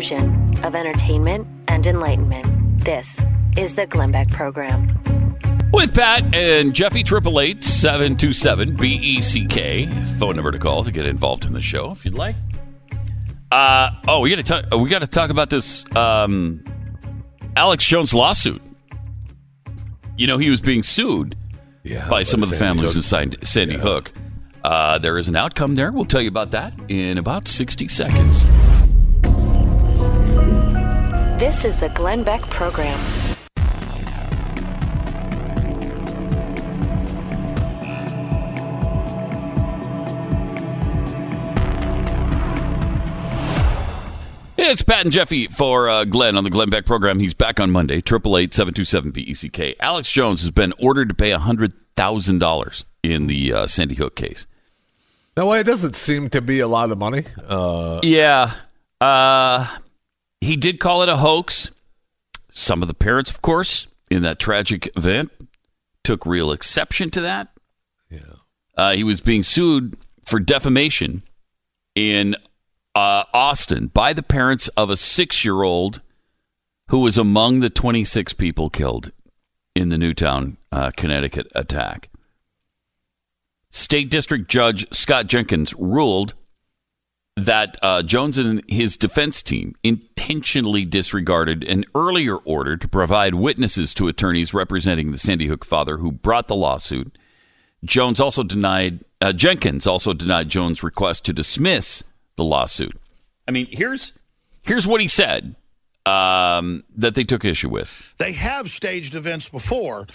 fusion of entertainment and enlightenment. This is the Glenn Beck Program. With Pat and Jeffy, triple eight seven two seven B E C K phone number to call to get involved in the show if you'd like. Uh, oh, we got to talk. We got to talk about this um, Alex Jones lawsuit. You know, he was being sued Yeah, by some of the Sandy families Hook. in Sandy, Sandy Hook. Uh, there is an outcome there. We'll tell you about that in about sixty seconds. This is the Glenn Beck Program. It's Pat and Jeffy for uh, Glenn on the Glenn Beck program. He's back on Monday. Triple eight seven two seven B E C K. Alex Jones has been ordered to pay hundred thousand dollars in the uh, Sandy Hook case. No, it doesn't seem to be a lot of money. Uh, Yeah, uh, he did call it a hoax. Some of the parents, of course, in that tragic event, took real exception to that. yeah. Uh, he was being sued for defamation in uh, Austin by the parents of a six year old who was among the 26 people killed in the Newtown, uh, Connecticut attack. State District Judge Scott Jenkins ruled that uh, Jones and his defense team intentionally disregarded an earlier order to provide witnesses to attorneys representing the Sandy Hook father who brought the lawsuit. Jones also denied uh, Jenkins also denied Jones' request to dismiss the lawsuit. I mean, here's here's what he said um, that they took issue with. they have staged events before,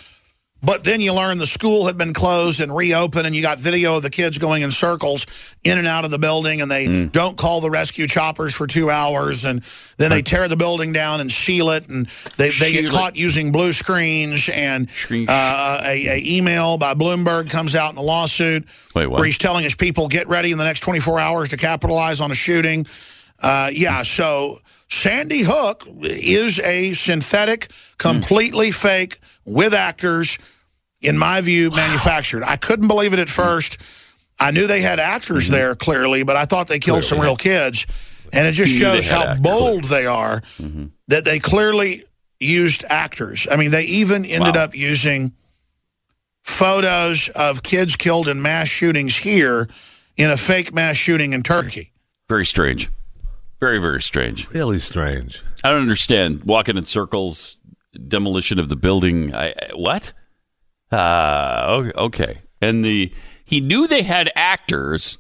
but then you learn the school had been closed and reopened, and you got video of the kids going in circles in and out of the building, and they don't call the rescue choppers for two hours, and then they tear the building down and seal it, and they, they get caught using blue screens, and uh, a, a email by Bloomberg comes out in the lawsuit Wait, where he's telling his people, get ready in the next 24 hours to capitalize on a shooting. Uh, yeah, so Sandy Hook is a synthetic, completely fake, with actors, in my view, manufactured. I couldn't believe it at first. I knew they had actors mm-hmm. there, clearly, but I thought they killed some real kids. And it just You shows how actors. bold they are mm-hmm. that they clearly used actors. I mean, they even ended Wow. up using photos of kids killed in mass shootings here in a fake mass shooting in Turkey. Very strange, very very strange. Really strange. I don't understand walking in circles, demolition of the building. I, I- what? Uh, okay. And the he knew they had actors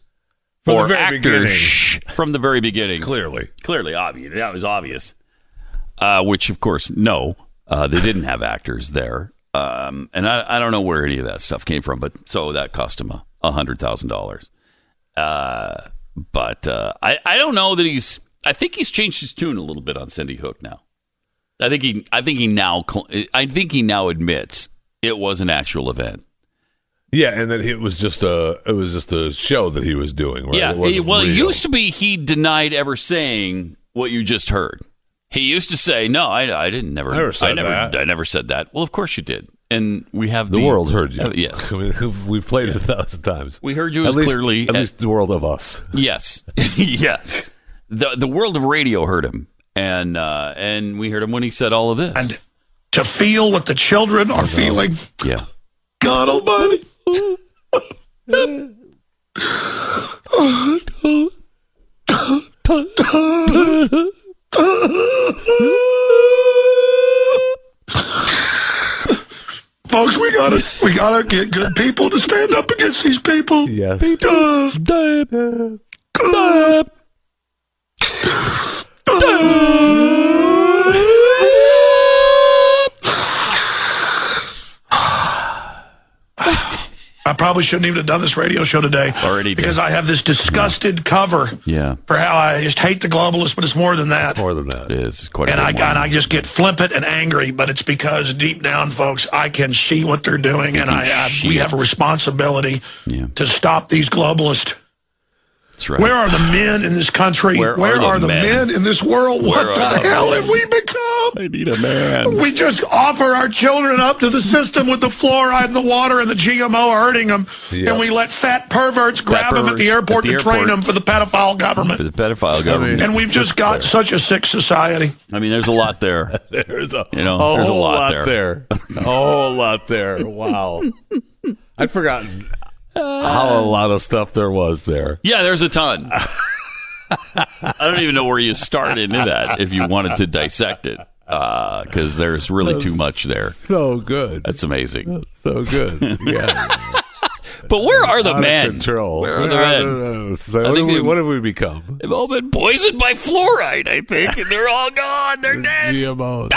From the or very actors from the very beginning. Clearly. Clearly obvious. That was obvious. Uh, which, of course, no, uh, they didn't have actors there. Um, and I, I don't know where any of that stuff came from, but so that cost him a, hundred thousand dollars. Uh, but uh, I, I don't know that he's. I think he's changed his tune a little bit on Sandy Hook now. I think he. I think he now. I think he now admits it was an actual event. Yeah, and then it was just a it was just a show that he was doing. Right? Yeah. It wasn't well, it used to be he denied ever saying what you just heard. He used to say, "No, I, I didn't. Never. I never said I never. that." I never said that." Well, of course you did, and we have the world heard you. Uh, yes, I mean, we've played it a thousand times. we heard you at as least, clearly. At as- least the world of us. yes, yes. The the world of radio heard him, and uh, and we heard him when he said all of this. And to feel what the children are feeling, yeah. God Almighty. Folks, we gotta we gotta get good people to stand up against these people. Yes. Uh, I probably shouldn't even have done this radio show today. Already did. because I have this disgusted cover Yeah, for how I just hate the globalists, but it's more than that. More than that. it is quite. And I, and I just get flippant and angry, but it's because deep down, folks, I can see what they're doing, and I, I we have a responsibility Yeah. to stop these globalists. Right. Where are the men in this country? Where are the men? in this world? Where what the the hell men? have we become? I need a man. We just offer our children up to the system with the fluoride in the water and the GMO hurting them, Yeah. and we let fat perverts grab them at the airport at the to train them for the pedophile government. For the pedophile government. and we've just got such a sick society. I mean, there's a lot there. There's a, You know, a there's a lot lot, there. there. A whole lot there. Wow. I'd forgotten how a lot of stuff there was there. Yeah, there's a ton. I don't even know where you start into that if you wanted to dissect it, uh, because there's really too much there. So good. That's amazing. So good. Yeah. But where are the men? control. Where are the men? so what, have we, what have we become? They've all been poisoned by fluoride, I think, and they're all gone. They're dead. GMOs.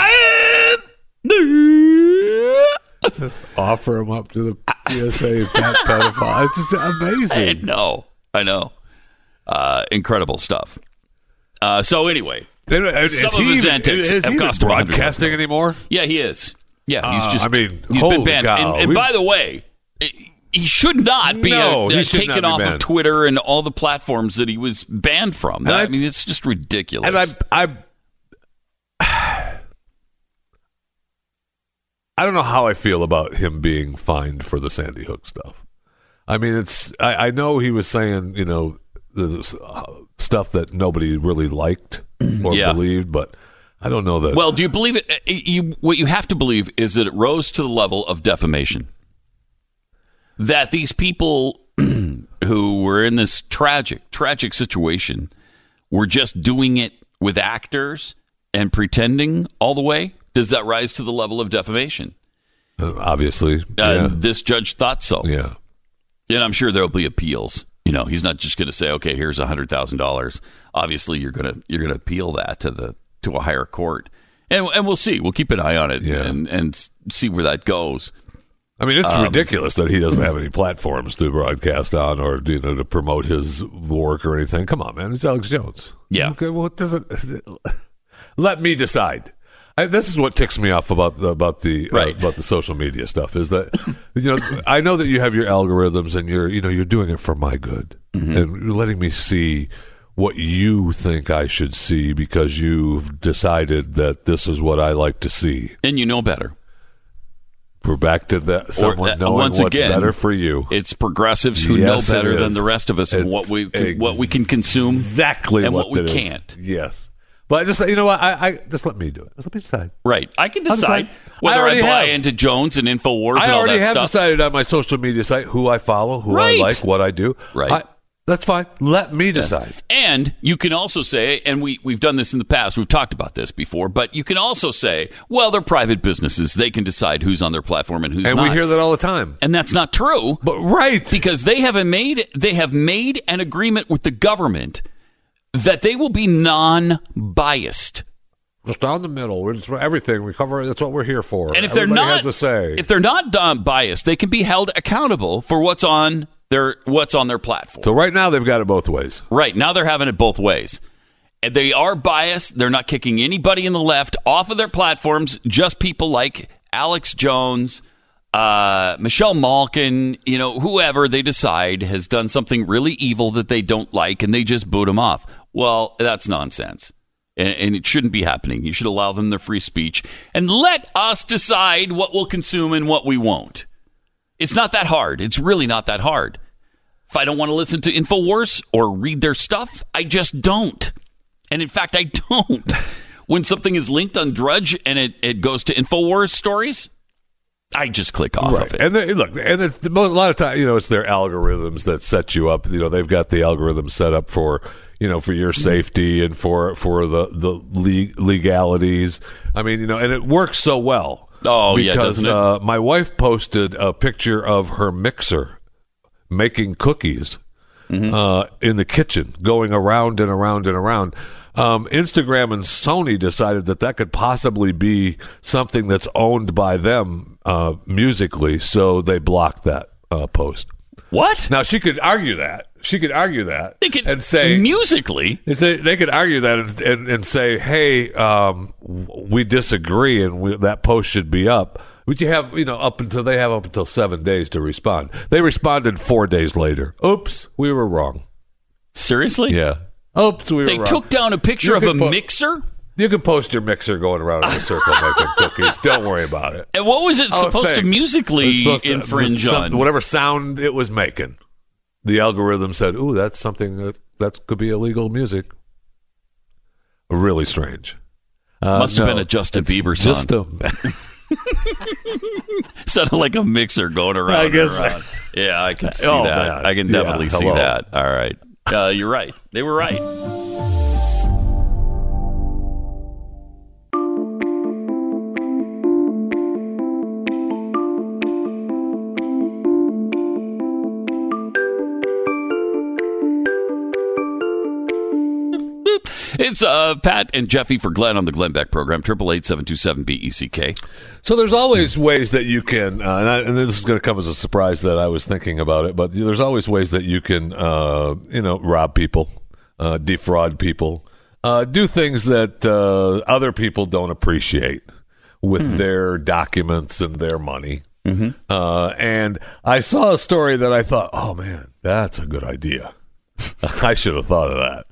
Just offer them up to the Fat pedophile. It's just I amazing. know. I know. Uh, incredible stuff. Uh, so anyway, is Some of his even- antics is have he cost him hundreds of broadcasting anymore? yeah, he is. Yeah, he's Uh, just. I mean, he's been banned. cow. And, and by the way, he should not be No, uh, he uh, should taken not be off of. Twitter and all the platforms that he was banned from. And I, I- mean, it's just ridiculous. And I, I, I don't know how I feel about him being fined for the Sandy Hook stuff. I mean, it's. I, I know he was saying, you know, the uh, stuff that nobody really liked or Yeah. believed, but I don't know that. Well, do you believe it? uh, You, what you have to believe is that it rose to the level of defamation. That these people who were in this tragic, tragic situation were just doing it with actors and pretending all the way. Does that rise to the level of defamation? uh, obviously, Uh, This judge thought so. yeah. And I'm sure there'll be appeals. You know, he's not just going to say, "Okay, here's a hundred thousand dollars." Obviously, you're gonna you're gonna appeal that to the to a higher court, and and we'll see. We'll keep an eye on it Yeah. and and see where that goes. I mean, Um, it's ridiculous that he doesn't have any platforms to broadcast on or you know to promote his work or anything. Come on, man, it's Alex Jones. Yeah. Okay, well, it doesn't. Let me decide. I, this is what ticks me off about the about the uh, about the social media stuff is that you know I know that you have your algorithms and you're you know you're doing it for my good Mm-hmm. and you're letting me see what you think I should see because you've decided that this is what I like to see. And you know better. We're back to that. Someone uh, knowing once what's again, better for you. It's progressives who Yes, know better than the rest of us and what we can, what we can consume. exactly and what, what we is. can't. Yes, but just you know what? I, I just let me do it. Just let me decide. Right. I can decide decide. whether I I, buy have. into Jones and Infowars I and all already have stuff. decided on my social media site who I follow, who Right. I like, what I do. Right. I, that's fine. Let me decide. And you can also say, and we, we've done this in the past, we've talked about this before, but you can also say, well, they're private businesses. They can decide who's on their platform and who's not. And not. we hear that all the time. and that's not true But right. because they have a made they have made an agreement with the government that they will be non-biased. Just down the middle. We're everything we cover. That's what we're here for. And if they're not has a say. if they're not um, biased, they can be held accountable for what's on their what's on their platform. so right now they've got it both ways. Right now, they're having it both ways. And they are biased. They're not kicking anybody in the left off of their platforms. Just people like Alex Jones, uh, Michelle Malkin, you know, whoever they decide has done something really evil that they don't like, and they just boot them off. Well, that's nonsense. And, and it shouldn't be happening. You should allow them their free speech and let us decide what we'll consume and what we won't. It's not that hard. It's really not that hard. If I don't want to listen to InfoWars or read their stuff, I just don't. And in fact, I don't. When something is linked on Drudge and it, it goes to InfoWars stories, I just click off of it. And they, look, and it's, a lot of time, you know, it's their algorithms that set you up. You know, they've got the algorithm set up for, you know, for your Mm-hmm. safety and for for the the legalities. I mean, you know, and it works so well. Oh, yeah, because doesn't it? Uh, my wife posted a picture of her mixer making cookies Mm-hmm. uh, in the kitchen, going around and around and around. Um, Instagram and Sony decided that that could possibly be something that's owned by them uh, musically, so they blocked that uh, post. what? Now she could argue that. She could argue that They could and say musically. say- they could argue that and, and, and say, "Hey, um, we disagree, and we, that post should be up." But you have, you know, up until they have up until seven days to respond. They responded four days later. Oops, we were wrong. Seriously? Yeah. Oops, we were They wrong. took down a picture You of a put- mixer? You can post your mixer going around in a circle making cookies. Don't worry about it. And what was it Oh, supposed to thanks. musically supposed to- infringe some- on? Whatever sound it was making. The algorithm said, ooh, that's something that, that could be illegal music. Really strange. Uh, Must have been a Justin Bieber just song. a- Sounded like a mixer going around. I guess- around. Yeah, I can see Oh, that. man. I can Yeah, definitely see that. All right. Uh, you're right. They were right. It's uh, Pat and Jeffy for Glenn on the Glenn Beck program. Triple eight seven two seven B E C K. So there's always ways that you can, uh, and, I, and this is going to come as a surprise that I was thinking about it, but there's always ways that you can, uh, you know, rob people, uh, defraud people, uh, do things that uh, other people don't appreciate with their documents and their money. Uh, and I saw a story that I thought, oh man, that's a good idea. I should have thought of that.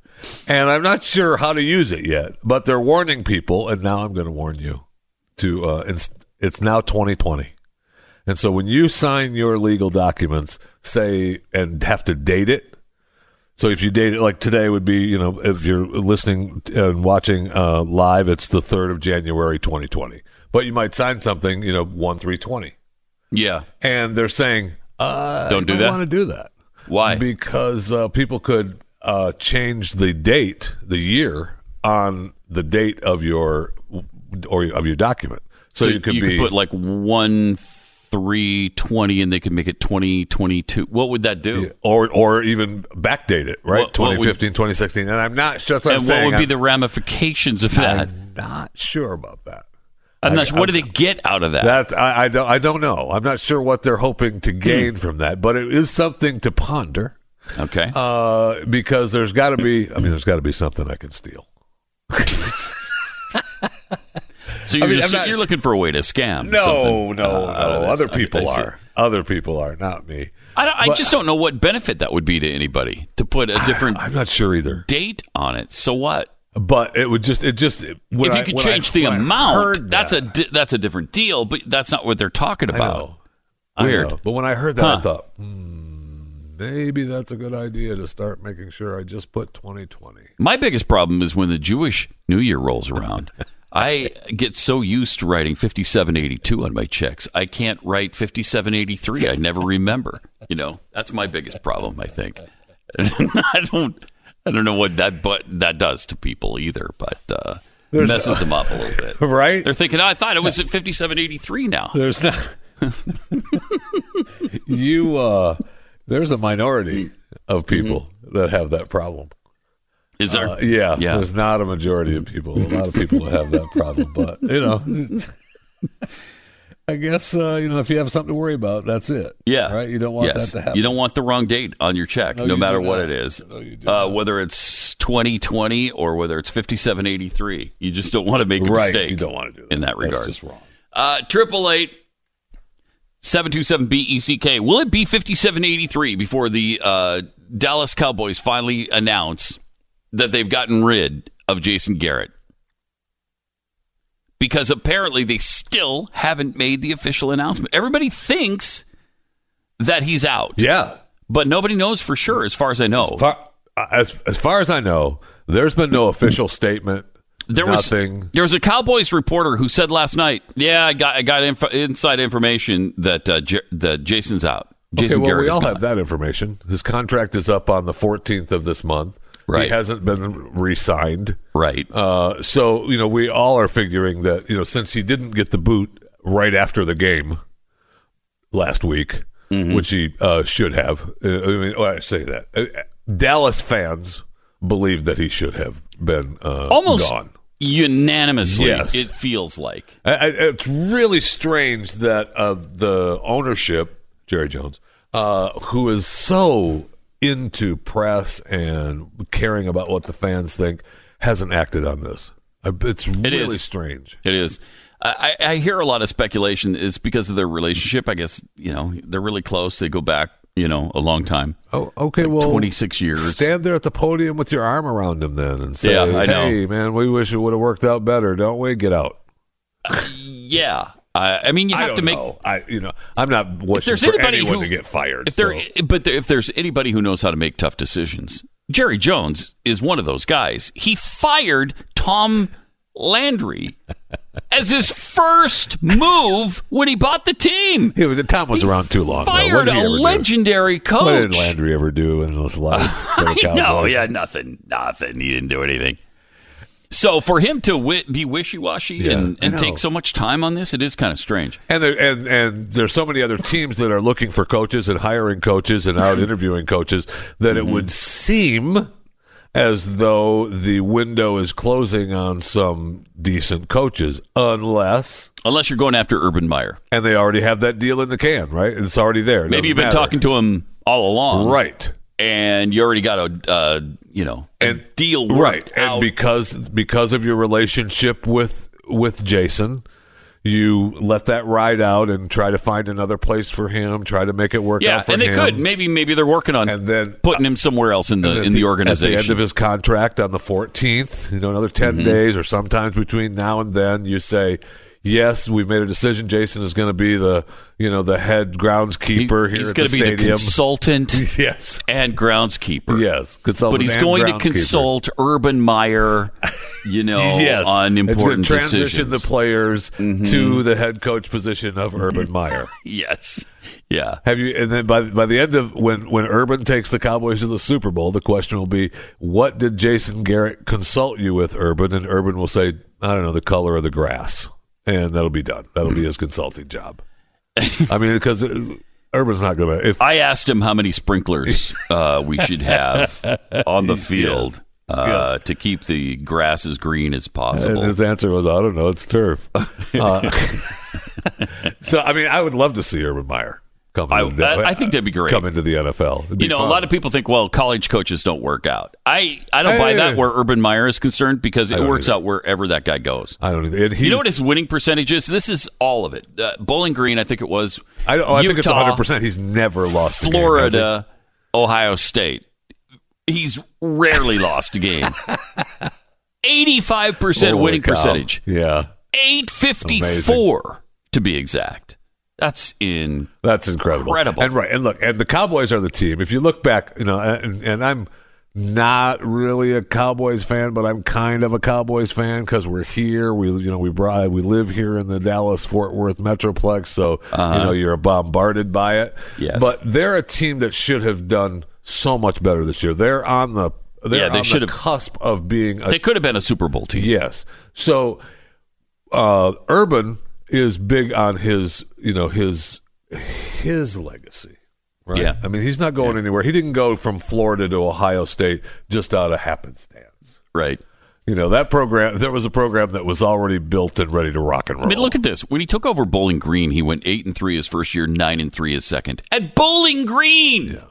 And I'm not sure how to use it yet, but they're warning people, and now I'm going to warn you to uh, it's, it's now 2020 and so when you sign your legal documents say and have to date it so if you date it like today would be you know if you're listening and watching uh, live it's the 3rd of january 2020 but you might sign something you know 1 320 Yeah. and they're saying uh, Don't do that? want to do that Why? because uh, people could uh, change the date, the year on the date of your or of your document. So, you could be put like one three twenty, and they could make it twenty twenty two. What would that do? or or even backdate it, right? What- what would- 2015, 2016. And I'm not sure. That's what I'm and what saying. would be I'm, the ramifications of that? I'm not sure about that. I'm not sure. What do I'm- they get out of that? That's I, I don't I don't know. I'm not sure what they're hoping Hmm. to gain from that, but it is something to ponder. Okay. Uh, because there's got to be. I mean, there's got to be something I can steal. so you're, I mean, just, not- you're looking for a way to scam. No, something, no, uh, no. Other people I are. Other people are, not me. I, don't- I But- just don't know what benefit that would be to anybody to put a different I'm not sure either. date on it. So what? But it would just, it just. when if you could I- change the amount, that's that, a di- that's a different deal. But that's not what they're talking I about. I Weird. But when I heard that, I thought, hmm, maybe that's a good idea to start making sure I just put 2020. My biggest problem is when the Jewish New Year rolls around. I get so used to writing 5782 on my checks. I can't write 5783. I never remember. You know, that's my biggest problem, I think. I don't I don't know what that but that does to people either, but uh There's- messes them up a little bit. Right? They're thinking, oh, I thought it was at 5783 now. There's not. you, uh, there's a minority of people that have that problem. Is there? Uh, yeah, Yeah. there's not a majority of people. A lot of people have that problem, but you know, I guess uh, you know if you have something to worry about, that's it. Yeah. right. You don't want yes. that to happen. You don't want the wrong date on your check, no, you matter what not. it is. No, uh, whether it's 2020 or whether it's 5783. You just don't want to make a right. mistake. You don't want to do that in that regard. That's just wrong. Uh, Triple eight seven two seven B E C K. Will it be fifty seven eighty three before the uh, Dallas Cowboys finally announce that they've gotten rid of Jason Garrett? Because apparently they still haven't made the official announcement. Everybody thinks that he's out, Yeah. but nobody knows for sure, as far as I know. Far, as as far as I know, there's been no official statement. There was nothing. there was a Cowboys reporter who said last night, "Yeah, I got I got info, inside information that uh, J- that Jason's out. Okay, well, Garrett we all gone." have that information. His contract is up on the 14th of this month. Right. He hasn't been re-signed. right. Uh, so you know, we all are figuring that you know, since he didn't get the boot right after the game last week, Mm-hmm. which he uh, should have. Uh, I mean, I say that uh, Dallas fans believe that he should have been uh, Almost gone. Unanimously, Yes. it feels like. I, I, it's really strange that uh, the ownership, Jerry Jones, uh, who is so into press and caring about what the fans think, hasn't acted on this. It's really is. strange. It is. I, I I hear a lot of speculation is because of their relationship. I guess you know they're really close. They go back you know, a long time. Oh, okay. well, 26 years. Stand there at the podium with your arm around him then and say, Yeah, I know. "Hey, man, we wish it would have worked out better, don't we? Get out." Yeah. I, I mean, you have to make. know. I, you know, I'm not wishing there's for anybody anyone who- to get fired. If there, so. but there, if there's anybody who knows how to make tough decisions, Jerry Jones is one of those guys. He fired Tom Landry as his first move when he bought the team. He was- Tom was around too long. Fired did he a ever do? legendary coach. What did Landry ever do in his life? for the I know, yeah, nothing, nothing. He didn't do anything. So for him to be wishy washy Yeah, and, and take so much time on this, it is kind of strange. And there, and and there's so many other teams that are looking for coaches and hiring coaches and out interviewing coaches that it mm-hmm. would seem as though the window is closing on some decent coaches, unless Unless you're going after Urban Meyer. and they already have that deal in the can, right? It's already there. It Maybe you've been matter. talking to him all along. right. and you already got a uh, you know a and deal right worked and out. because because of your relationship with with Jason you let that ride out and try to find another place for him try to make it work yeah, out for and they him. could maybe maybe they're working on And then- putting him somewhere else in the in the, organization. At the end of his contract on the 14th, you know, another 10 Mm-hmm. days or sometimes between now and then, you say, yes, we've made a decision. Jason is going to be the, you know, the head He- groundskeeper here he's going to be the consultant yes. and groundskeeper. Yes. Consultant but he's going to consult Urban Meyer, you know, yes. on it's important to transition decisions. Mm-hmm. the players to the head coach position of Urban Meyer. yes, yeah. Have you? And then by by the end of when when Urban takes the Cowboys to the Super Bowl, the question will be, what did Jason Garrett consult you with, Urban? And Urban will say, I don't know, the color of the grass, and that'll be done. That'll be his consulting job. I mean, because Urban's not going to. If I asked him how many sprinklers uh, we should have on the field uh, to keep the grass as green as and possible. his answer was, I don't know, it's turf. Uh, so I mean, I would love to see Urban Meyer come. I- into the- I- I think that'd be great. Come into the NFL. You know, fun. a lot of people think, well, college coaches don't work out. I, I don't buy that where Urban Meyer is concerned because it works either. out wherever that guy goes. I don't. And he, You know what his winning percentage is? This is all of it. Uh, Bowling Green, I think it was. I, don't, oh, I think it's 100. percent He's never lost. a game? Florida, Ohio State. He's rarely lost a game. 85% Holy winning cow. percentage. Yeah. 854 to be exact. That's in That's incredible. Incredible. And right, and look, and the Cowboys are the team. If you look back, you know, and, and I'm not really a Cowboys fan, but I'm kind of a Cowboys fan because we're here. We, you know, we brought, we live here in the Dallas Fort Worth metroplex, so you know you're bombarded by it. Uh-huh. Yes. But they're a team that should have done so much better this year. They're on the they're Yeah, they on should the have- cusp of being a They could have been a Super Bowl team. Yes. So uh, Urban is big on his, you know, his his legacy. Right. Yeah. I mean, he's not going anywhere. He didn't go from Florida to Ohio State just out of happenstance. Right. You know, that program, there was a program that was already built and ready to rock and roll. I mean, look at this. When he took over Bowling Green, he went eight and three his first year, nine and three his second at Bowling Green.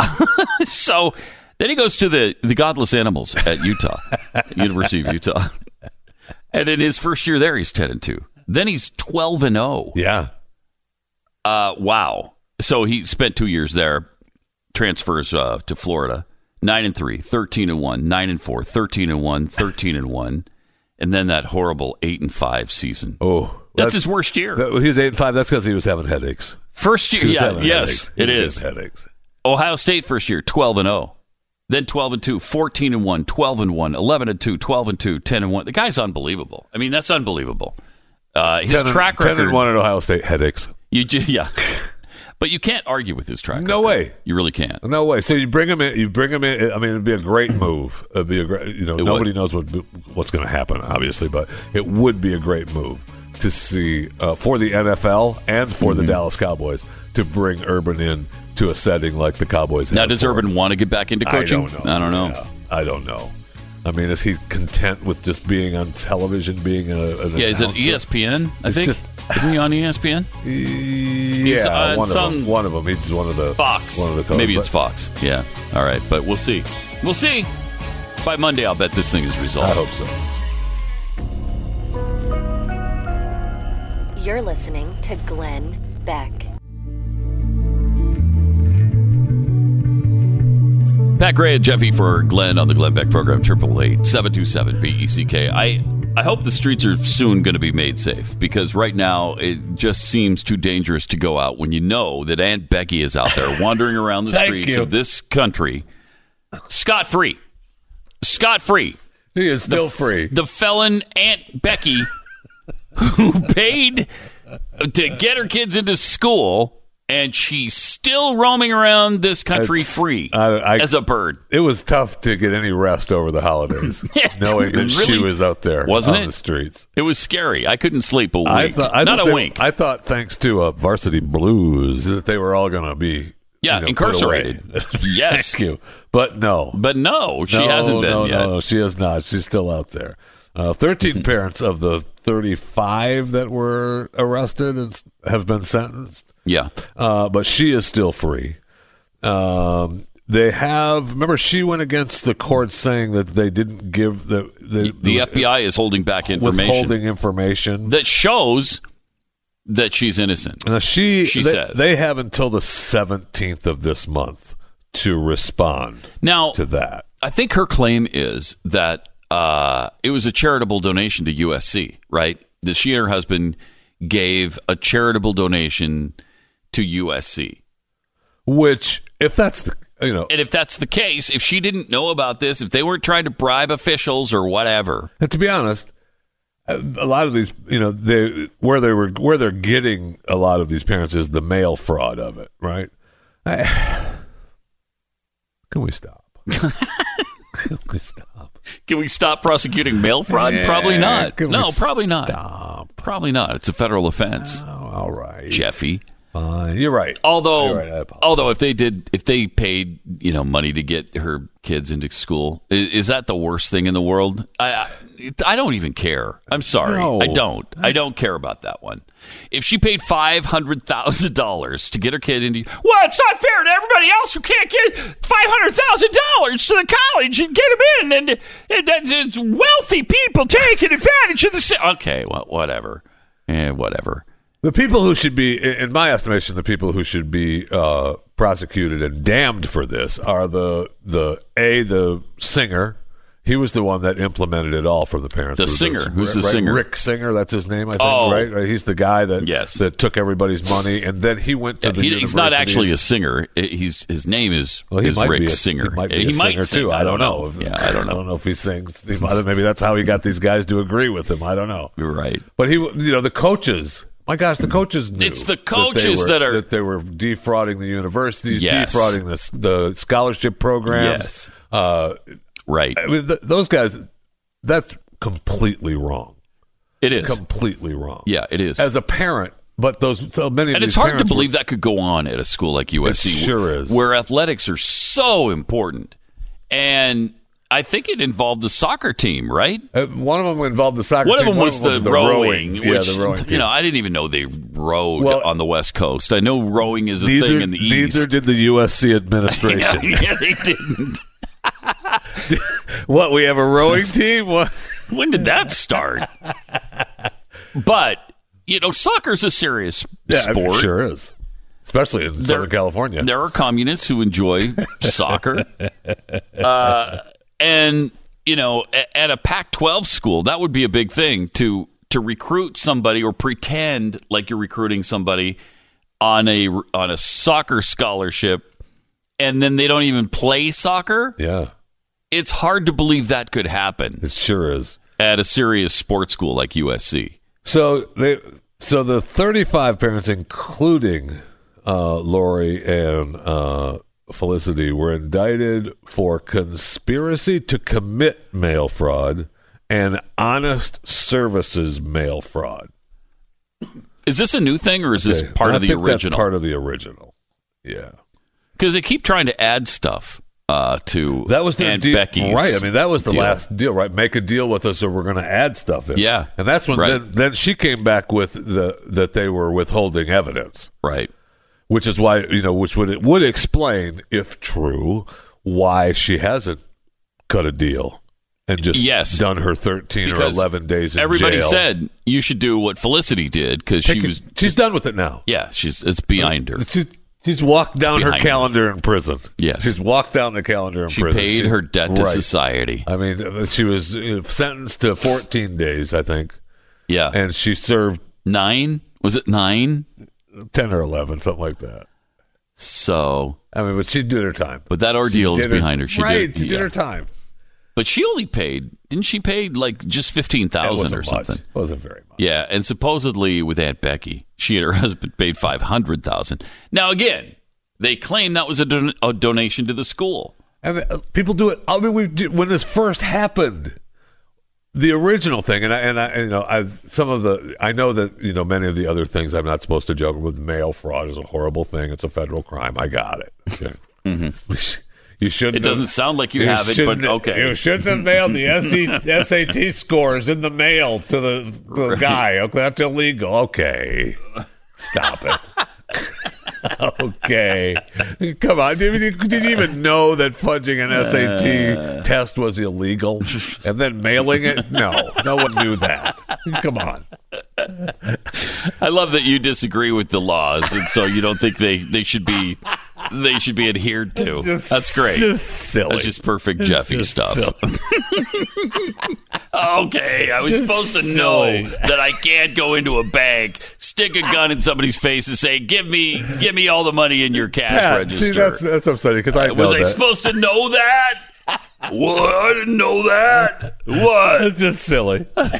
so then he goes to the the Godless Animals at Utah, University of Utah, and in his first year there, he's ten and two. Then he's twelve and zero. Yeah. Uh, wow. So he spent two years there, transfers uh, to Florida, 9 and 3, 13 and 1, 9 and 4, 13 and 1, 13 and 1, and then that horrible 8 and 5 season. Oh, That's, his worst year. that- he was eight and five. That's because he was having headaches. first year, yeah, yes, it is. headaches. Ohio State first year, 12 and 0. Then 12 and 2, 14 and 1, 12 and 1, 11 and 2, 12 and 2, 10 and 1. The guy's unbelievable. I mean, that's unbelievable. Uh, his 10 and- track 10 record. and one at Ohio State headaches. You yeah. but you can't argue with his track record. No record. way. You really can't. No way. So you bring him in. You bring him in. I mean, it'd be a great move. It'd be a great. You know, It nobody would. knows what what's going to happen, obviously, but it would be a great move to see uh, for the NFL and for Mm-hmm. the Dallas Cowboys to bring Urban in to a setting like the Cowboys. Now, does Urban want to get back into coaching? I don't know. I don't know. Yeah, I don't know. I mean, is he content with just being on television, being a, an Yeah, is it announcer? ESPN? I It's think just- isn't he on ESPN? Yeah, on one of some- them. One of them. He's one of the Fox. One of the coaches. Maybe it's But Fox. Yeah. All right, but we'll see. We'll see. By Monday, I'll bet this thing is resolved. I resolved. hope so. You're listening to Glenn Beck. Pat Gray and Jeffy for Glenn on the Glenn Beck program, 888 727 BECK. I, I hope the streets are soon going to be made safe because right now it just seems too dangerous to go out when you know that Aunt Becky is out there wandering around the streets you. of this country scot free. Scot free. He is still free. The felon Aunt Becky who paid to get her kids into school. And she's still roaming around this country It's- free I- I- as a bird. It was tough to get any rest over the holidays, Yeah, knowing that it she was out there Wasn't on it? the streets. It was scary. I couldn't sleep a wink. I thought, I Not a they- wink. I thought, thanks to uh, Varsity Blues, that they were all going to be yeah, you know, put away. incarcerated. yes. Thank you, but no, But no, she no, hasn't been no, yet. No, she has not. She's still out there. Uh, Thirteen parents of the thirty-five that were arrested and s- have been sentenced. Yeah. uh, but she is still free. Um, they have. Remember, she went against the court saying that they didn't give the the, The FBI is holding back information withholding information. that shows that she's innocent. Now she, She they, says. they have until the seventeenth of this month to respond Now, to that. I think her claim is that uh, it was a charitable donation to USC, right? That she and her husband gave a charitable donation to USC. Which, if that's the you know, And if that's the case, if she didn't know about this, if they weren't trying to bribe officials or whatever, and to be honest, a lot of these, you know, they where they were where they're getting a lot of these parents is the mail fraud of it, right? I, can we stop? can we stop? can we stop prosecuting mail fraud? Yeah, probably not. No, probably not. Stop. Probably not. It's a federal offense, Oh, all right, Jeffy. Fine. You're right. Although, You're right, although if they did, if they paid, you know, money to get her kids into school, is, is that the worst thing in the world? I, I, I don't even care. I'm sorry, No. I don't. I don't care about that one. If she paid five hundred thousand dollars to get her kid into, well, it's not fair to everybody else who can't get five hundred thousand dollars to the college and get them in, and, and it's wealthy people taking advantage of the. Okay, well, whatever, eh, whatever. The people who should be, in my estimation, the people who should be uh, prosecuted and damned for this are the the a the singer. He was the one that implemented it all for the parents. The singer? Who's the right, singer? Rick Singer. That's his name. I think. Oh. Right. Right? He's the guy that Yes. that took everybody's money, and then he went to Yeah, the. he- he's not actually a singer. He's his name is Well, he is might Rick be a, Singer. He might be He a singer sing. too. I don't know. If- Yeah, I don't know. I know. don't know if he sings. Might- Maybe that's how he got these guys to agree with him. I don't know. You're right. But he, you know, the coaches. My gosh, the coaches knew. It's the they coaches were- that are- that they were defrauding the universities, Yes. defrauding the the scholarship programs. Yes. Uh, Right. I mean, th- those guys. That's completely wrong. It is. Completely wrong. yeah, it is. As a parent, but those so many. Of and it's hard to parents were- believe that could go on at a school like USC. sure is. Where athletics are so important. And I think it involved the soccer team, right? Uh, one of them involved the soccer. Team. One of them was the, rowing, Yeah, which the rowing team. you know I didn't even know they rowed Well- on the West Coast. I know rowing is a neither, thing in the East. neither did the USC administration. yeah, yeah, they didn't. what we have a rowing team? What? When did that start? but you know, soccer's a serious Yeah, I mean, sport. sure is, especially in Southern California. There are communists who enjoy soccer, uh, and you know, at a Pac-12 school, that would be a big thing to to recruit somebody or pretend like you're recruiting somebody on a on a soccer scholarship, and then they don't even play soccer. Yeah, It's hard to believe that could happen it sure is. at a serious sports school like USC. So they, so the thirty-five parents, including uh, Lori and uh, Felicity, were indicted for conspiracy to commit mail fraud and honest services mail fraud. Is this a new thing or is this Okay. part I of the original? part of the original. Yeah. Because they keep trying to add stuff uh, to That was their Aunt deal, Becky's right? I mean, that was the deal. last deal, right? Make a deal with us, or we're going to add stuff in. Yeah. and that's when Right. then, then she came back with the that they were withholding evidence, right. Which is why you know, which would would explain, if true, why she hasn't cut a deal and just Yes. done her thirteen or eleven days in Everybody jail. said you should do what Felicity did because she was. she's done with it now. Yeah, she's it's behind her. She's She's walked down her calendar in prison. Yes. she's walked down the calendar in prison. She prison. paid She's- her debt to right. society. I mean, she was sentenced to 14 days, I think, Yeah. and she served nine? Was it nine? 10 or 11, something like that. So, I mean, but she did do her time. but that ordeal is her- behind her. She right, did, she did yeah. her time. But she only paid, didn't she pay like just 15000 wasn't or much. something? Wasn't very much. Yeah, and supposedly with Aunt Becky, she and her husband paid 500000 Now, again, they claim that was a, don- a donation to the school. And the, uh, people do it. I mean, we when this first happened, the original thing, and I, and I, you know, I've some of the, I know that you know many of the other things I'm not supposed to joke with. Mail fraud is a horrible thing. It's a federal crime. I got it. Okay. Mm-hmm. You shouldn't. It doesn't have- sound like you have it, but okay. You shouldn't have mailed the SAT scores in the mail to the, the guy. Okay, that's illegal. Okay, stop it. okay, come on. Did you, did you even know that fudging an SAT uh. test was illegal and then mailing it? No, no one knew that. Come on. I love that you disagree with the laws, and so you don't think they, they should be they should be adhered to. That's great. Just silly. That's just perfect Jeffy just stuff. Okay, I was Just supposed to silly. know that I can't go into a bank, stick a gun in somebody's face, and say, "Give me, give me all the money in your cash Pat, register." see, that's that's upsetting because I know was I supposed to know that? what? I didn't know that. What? It's just silly. I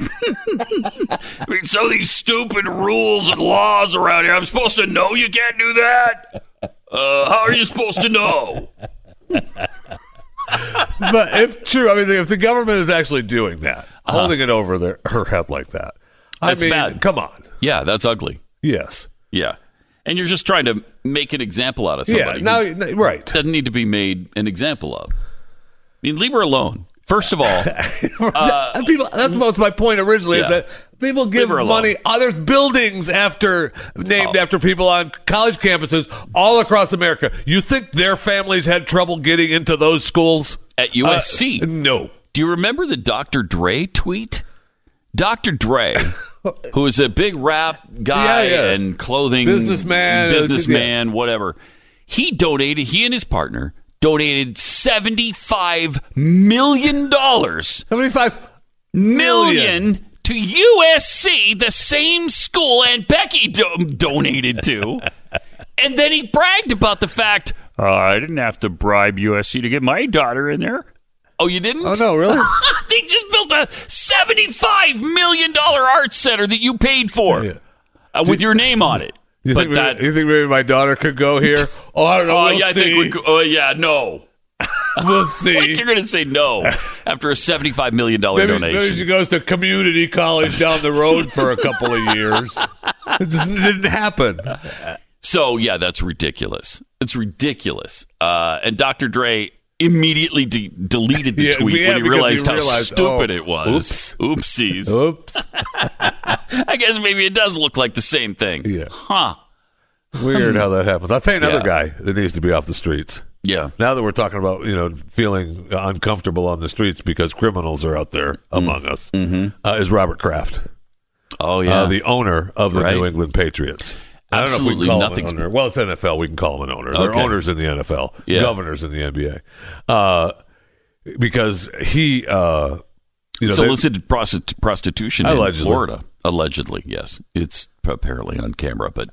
mean, some of these stupid rules and laws around here. I'm supposed to know you can't do that. Uh, how are you supposed to know? But if true, I mean, if the government is actually doing that, holding it over their, her head like that, I Uh-huh. That's mean, bad. come on. Yeah, that's ugly. Yes. Yeah, and you're just trying to make an example out of somebody. Yeah. Now, right. doesn't need to be made an example of. I mean, leave her alone. First of all, And people. That's most my point originally Yeah. is that people give money. Uh, there's buildings after named Oh. after people on college campuses all across America. You think their families had trouble getting into those schools at USC. Uh, no. Do you remember the Dr. Dre tweet? Dr. Dre, who is a big rap guy Yeah, yeah. and clothing Businessman, uh, businessman, whatever. He donated. He and his partner donated seventy-five million dollars, Seventy-five million to USC, the same school Aunt Becky do- donated to, and then he bragged about the fact. "Uh, I didn't have to bribe USC to get my daughter in there. Oh, you didn't? Oh no, really? they just built a seventy-five million dollar art center that you paid for Yeah. uh, with your name on it. You but think, maybe, you think maybe my daughter could go here? Oh, I don't know. oh we'll yeah, I think we. could- Oh yeah, no. we'll Like see. you're going to say no after a seventy-five million dollar Maybe, donation. maybe she goes to community college down the road for a couple of years. It didn't happen. So yeah, that's ridiculous. It's ridiculous. Uh, and Dr. Dre immediately de- deleted the Yeah, tweet yeah, when he because he realized how stupid oh, it was. Oops. Oopsies. Oops. I guess maybe it does look like the same thing. Yeah. Huh. Weird how that happens. I'll tell you another Yeah. guy that needs to be off the streets. Yeah. Now that we're talking about, you know, feeling uncomfortable on the streets because criminals are out there among us, uh, is Robert Kraft, Oh yeah. uh, the owner of the Right. New England Patriots. I don't Absolutely know if we can call nothing's- him an owner. Well, it's NFL. We can call him an owner. They're Okay. owners in the NFL, Yeah. governors in the NBA, uh, because he, uh, you know, solicited prostit- prostitution Allegedly. in Florida. Allegedly, yes. It's apparently on camera, but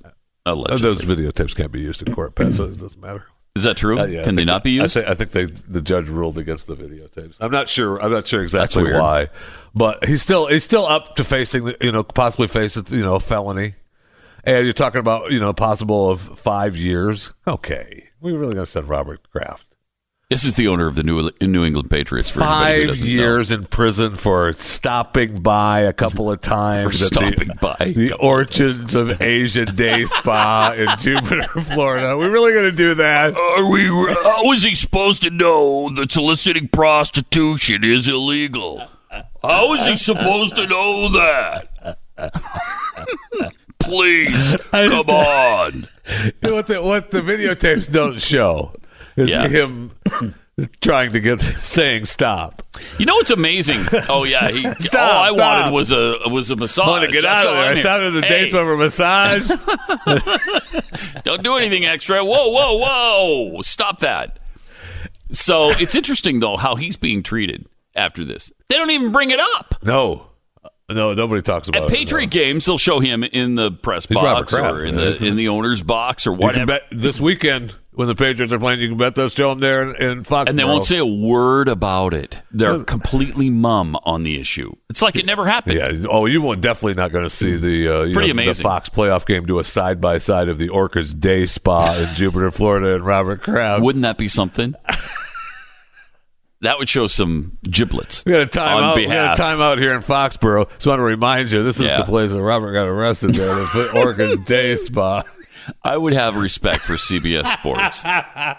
allegedly. those videotapes can't be used in court, Pat, so it doesn't matter. Is that true? Uh, yeah, Can they not be used? I, think- I think they, the judge ruled against the videotapes. I'm not sure. I'm not sure exactly why, but he's still he's still up to facing the, you know possibly face you know a felony. And you're talking about you know possible of five years. Okay, we really gonna send Robert Kraft this is the owner of the New, New England Patriots. For anybody who five doesn't know. years in prison for stopping by a couple of times For at stopping the, by. the Orchids of Asian Day Spa in Jupiter, Florida. We really gonna do that? Uh, are we? Uh, how is he supposed to know that soliciting prostitution is illegal? How is he supposed to know that? Please, come on. what the what the videotapes don't show is Yeah. him trying to get saying stop. You know what's amazing? Oh yeah, he, Stop, all I stop. wanted was a was a massage. I want to get That's out of there. I'm stopped at the Hey, day for a massage. Don't do anything extra. Whoa, whoa, whoa! Stop that. So it's interesting though how he's being treated after this. They don't even bring it up. no, no, nobody talks about it. At it. Patriot games, they'll show him in the press He's box Kraft, or in man, the in the owner's box or no. Whatever, this weekend when the Patriots are playing, you can bet they'll show him there in, in Foxborough. and they won't say a word about it. They're completely mum on the issue. It's like it never happened. Yeah. Oh, you won't definitely not going to see the uh, you Pretty know, the amazing. Fox playoff game do a side by side of the Orcas Day Spa in Jupiter, Florida, and Robert Kraft. Wouldn't that be something? that would show some giblets We got a time out. We got a time out here in Foxborough. Just want to remind you, this is Yeah. the place where Robert got arrested there, the Orchids Day Spa. I would have respect for CBS Sports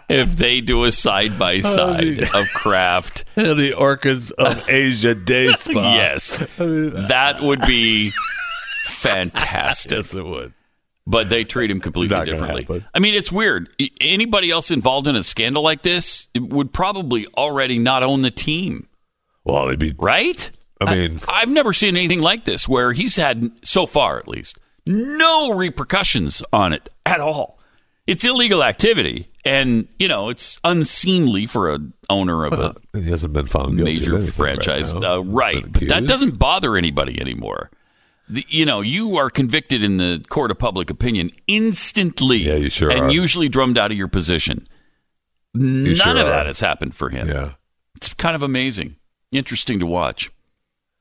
if they do a side by side of Kraft. the Orchids of Asia Day Spa. Yes, that would be fantastic. Yes, it would. But they treat him completely differently. happen. I mean, it's weird. Anybody else involved in a scandal like this would probably already not own the team, Well, they'd be. right? I mean, I've never seen anything like this where he's had, so far at least, no repercussions on it at all. It's illegal activity, and you know it's unseemly for a owner of a he hasn't been found major franchise, right, uh, right? But that doesn't bother anybody anymore. The, you know, you are convicted in the court of public opinion instantly, Yeah, you sure and are. usually drummed out of your position. None sure of are. that has happened for him. Yeah. It's kind of amazing, interesting to watch.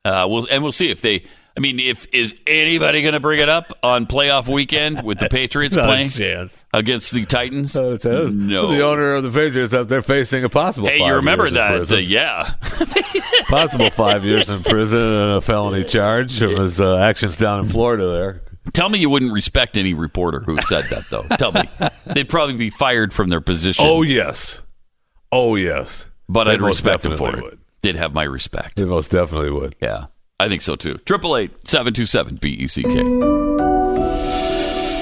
Uh, we'll and we'll see if they. I mean, if is anybody going to bring it up on playoff weekend with the Patriots Not playing chance. against the Titans? It says. No. The owner of the Patriots up there facing a possible. hey, you remember that? Uh, yeah, possible five years in prison and a felony charge of his uh, actions down in Florida. There. Tell me you wouldn't respect any reporter who said that, though. Tell me. They'd probably be fired from their position. Oh yes. Oh yes. but They I'd respect them for definitely it. would. They'd have my respect. They most definitely would. Yeah, I think so too. Triple eight seven two seven B E C K.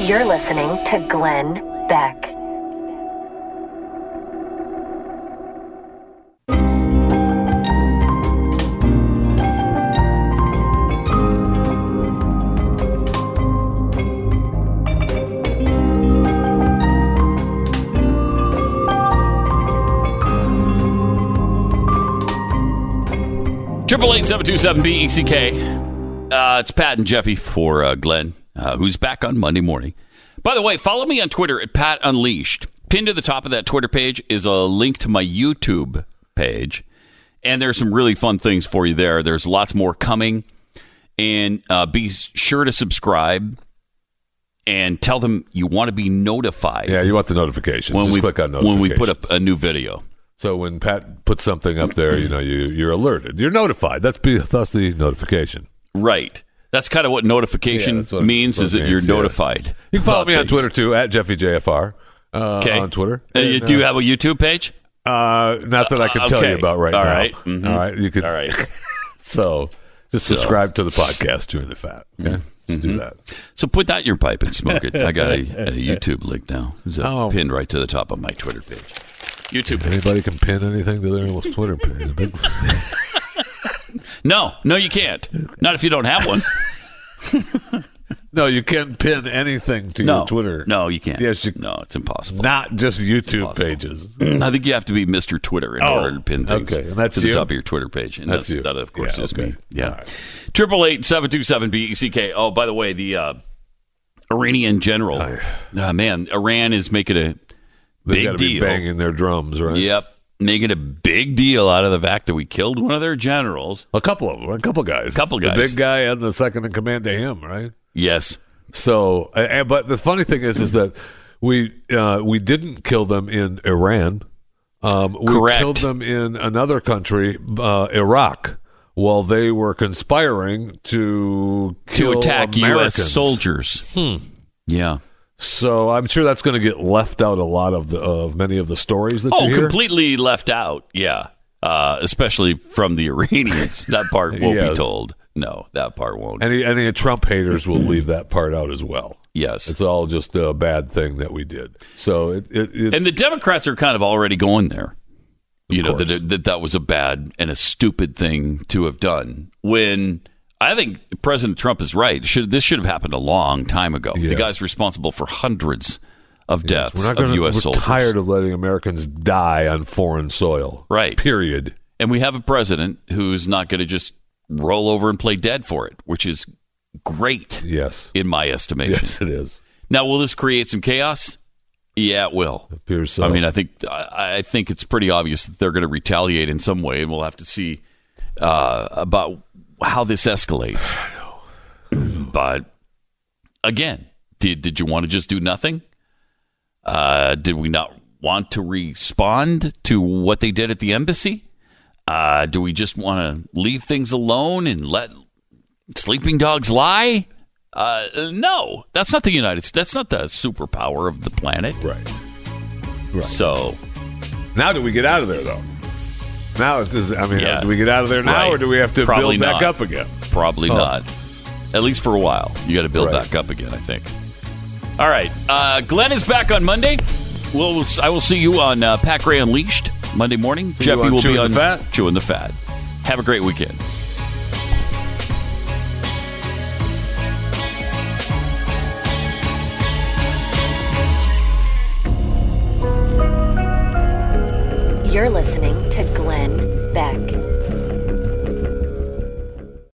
You're listening to Glenn Beck. Triple eight seven two seven B E C K. Uh, it's Pat and Jeffy for uh, Glenn, uh, who's back on Monday morning. By the way, follow me on Twitter at Pat Unleashed. Pinned to the top of that Twitter page is a link to my YouTube page, and there's some really fun things for you there. There's lots more coming, and uh, be sure to subscribe and tell them you want to be notified Yeah, you want the notifications. when Just we click on notifications. when we put up a new video. So when Pat puts something up there, you know you you're alerted. You're notified. That's be thus the notification. Right. That's kind of what notification Yeah, what means is that you're yeah. notified. You can follow me on things. Twitter too at JeffyJFR. Uh, Okay. on Twitter. Uh, you, do you have a YouTube page? Uh, not that I can Uh, tell you about right All now. right. Mhm. All right. You could. All right. So just subscribe to the podcast Chewing the Fat. Okay. Just Mm-hmm. do that. So put that in your pipe and smoke it. I got a, a YouTube link now. It's uh, Oh. pinned right to the top of my Twitter page. YouTube. page. Anybody can pin anything to their Twitter page. Big- No, no, you can't. Not if you don't have one. no, you can't pin anything to No, your Twitter. No, you can't. Yes, you- no, it's impossible. Not just YouTube pages. I think you have to be Mr. Twitter in Oh, order to pin things okay. And that's to the top of your Twitter page. And That's that's, you. that, of course, Yeah, is okay. me. Yeah. Triple eight seven two seven B E C K. Oh, by the way, the uh, Iranian general. Uh, man, Iran is making a Big got to be deal. banging their drums, right? Yep. Making a big deal out of the fact that we killed one of their generals. A couple of them, a couple guys, Couple the guys. big guy and the second in command to him, right? Yes. So, uh, but the funny thing is, is that we uh, we didn't kill them in Iran. Um, we Correct. killed them in another country, uh, Iraq, while they were conspiring to To attack Americans. U.S. soldiers. Hmm. Yeah. So I'm sure that's going to get left out a lot of the of many of the stories that Oh, you hear. completely left out. Yeah. Uh, especially from the Iranians. that part won't be told. No, that part won't. Any any Trump haters will leave that part out as well. yes. It's all just a bad thing that we did. So it, it it's, And the Democrats are kind of already going there. you know that, that that was a bad and a stupid thing to have done. When I think President Trump is right. Should this should have happened a long time ago? The guy's responsible for hundreds of deaths We're not of going to. U.S. We're soldiers. tired of letting Americans die on foreign soil. Right. Period. and we have a president who's not going to just roll over and play dead for it, which is great Yes. in my estimation. Yes, it is. Now, will this create some chaos? Yeah, it will. Appears so. I mean, I think I think it's pretty obvious that they're going to retaliate in some way, and we'll have to see uh, about how this escalates. but again, did did you want to just do nothing? Uh, did we not want to respond to what they did at the embassy? Uh, do we just want to leave things alone and let sleeping dogs lie? Uh, no, that's not the United States. That's not the superpower of the planet. right. So Now, do we get out of there though? Now, it is, I mean, Yeah. do we get out of there now, Right. or do we have to Probably build back up again? Probably Oh. not. At least for a while. You got to build Right. back up again, I think. All right. Uh, Glenn is back on Monday. We'll, I will see you on uh, Pat Gray Unleashed Monday morning. See Jeffy will Chewing be the on Fat. Chewing the Fat. Have a great weekend. You're listening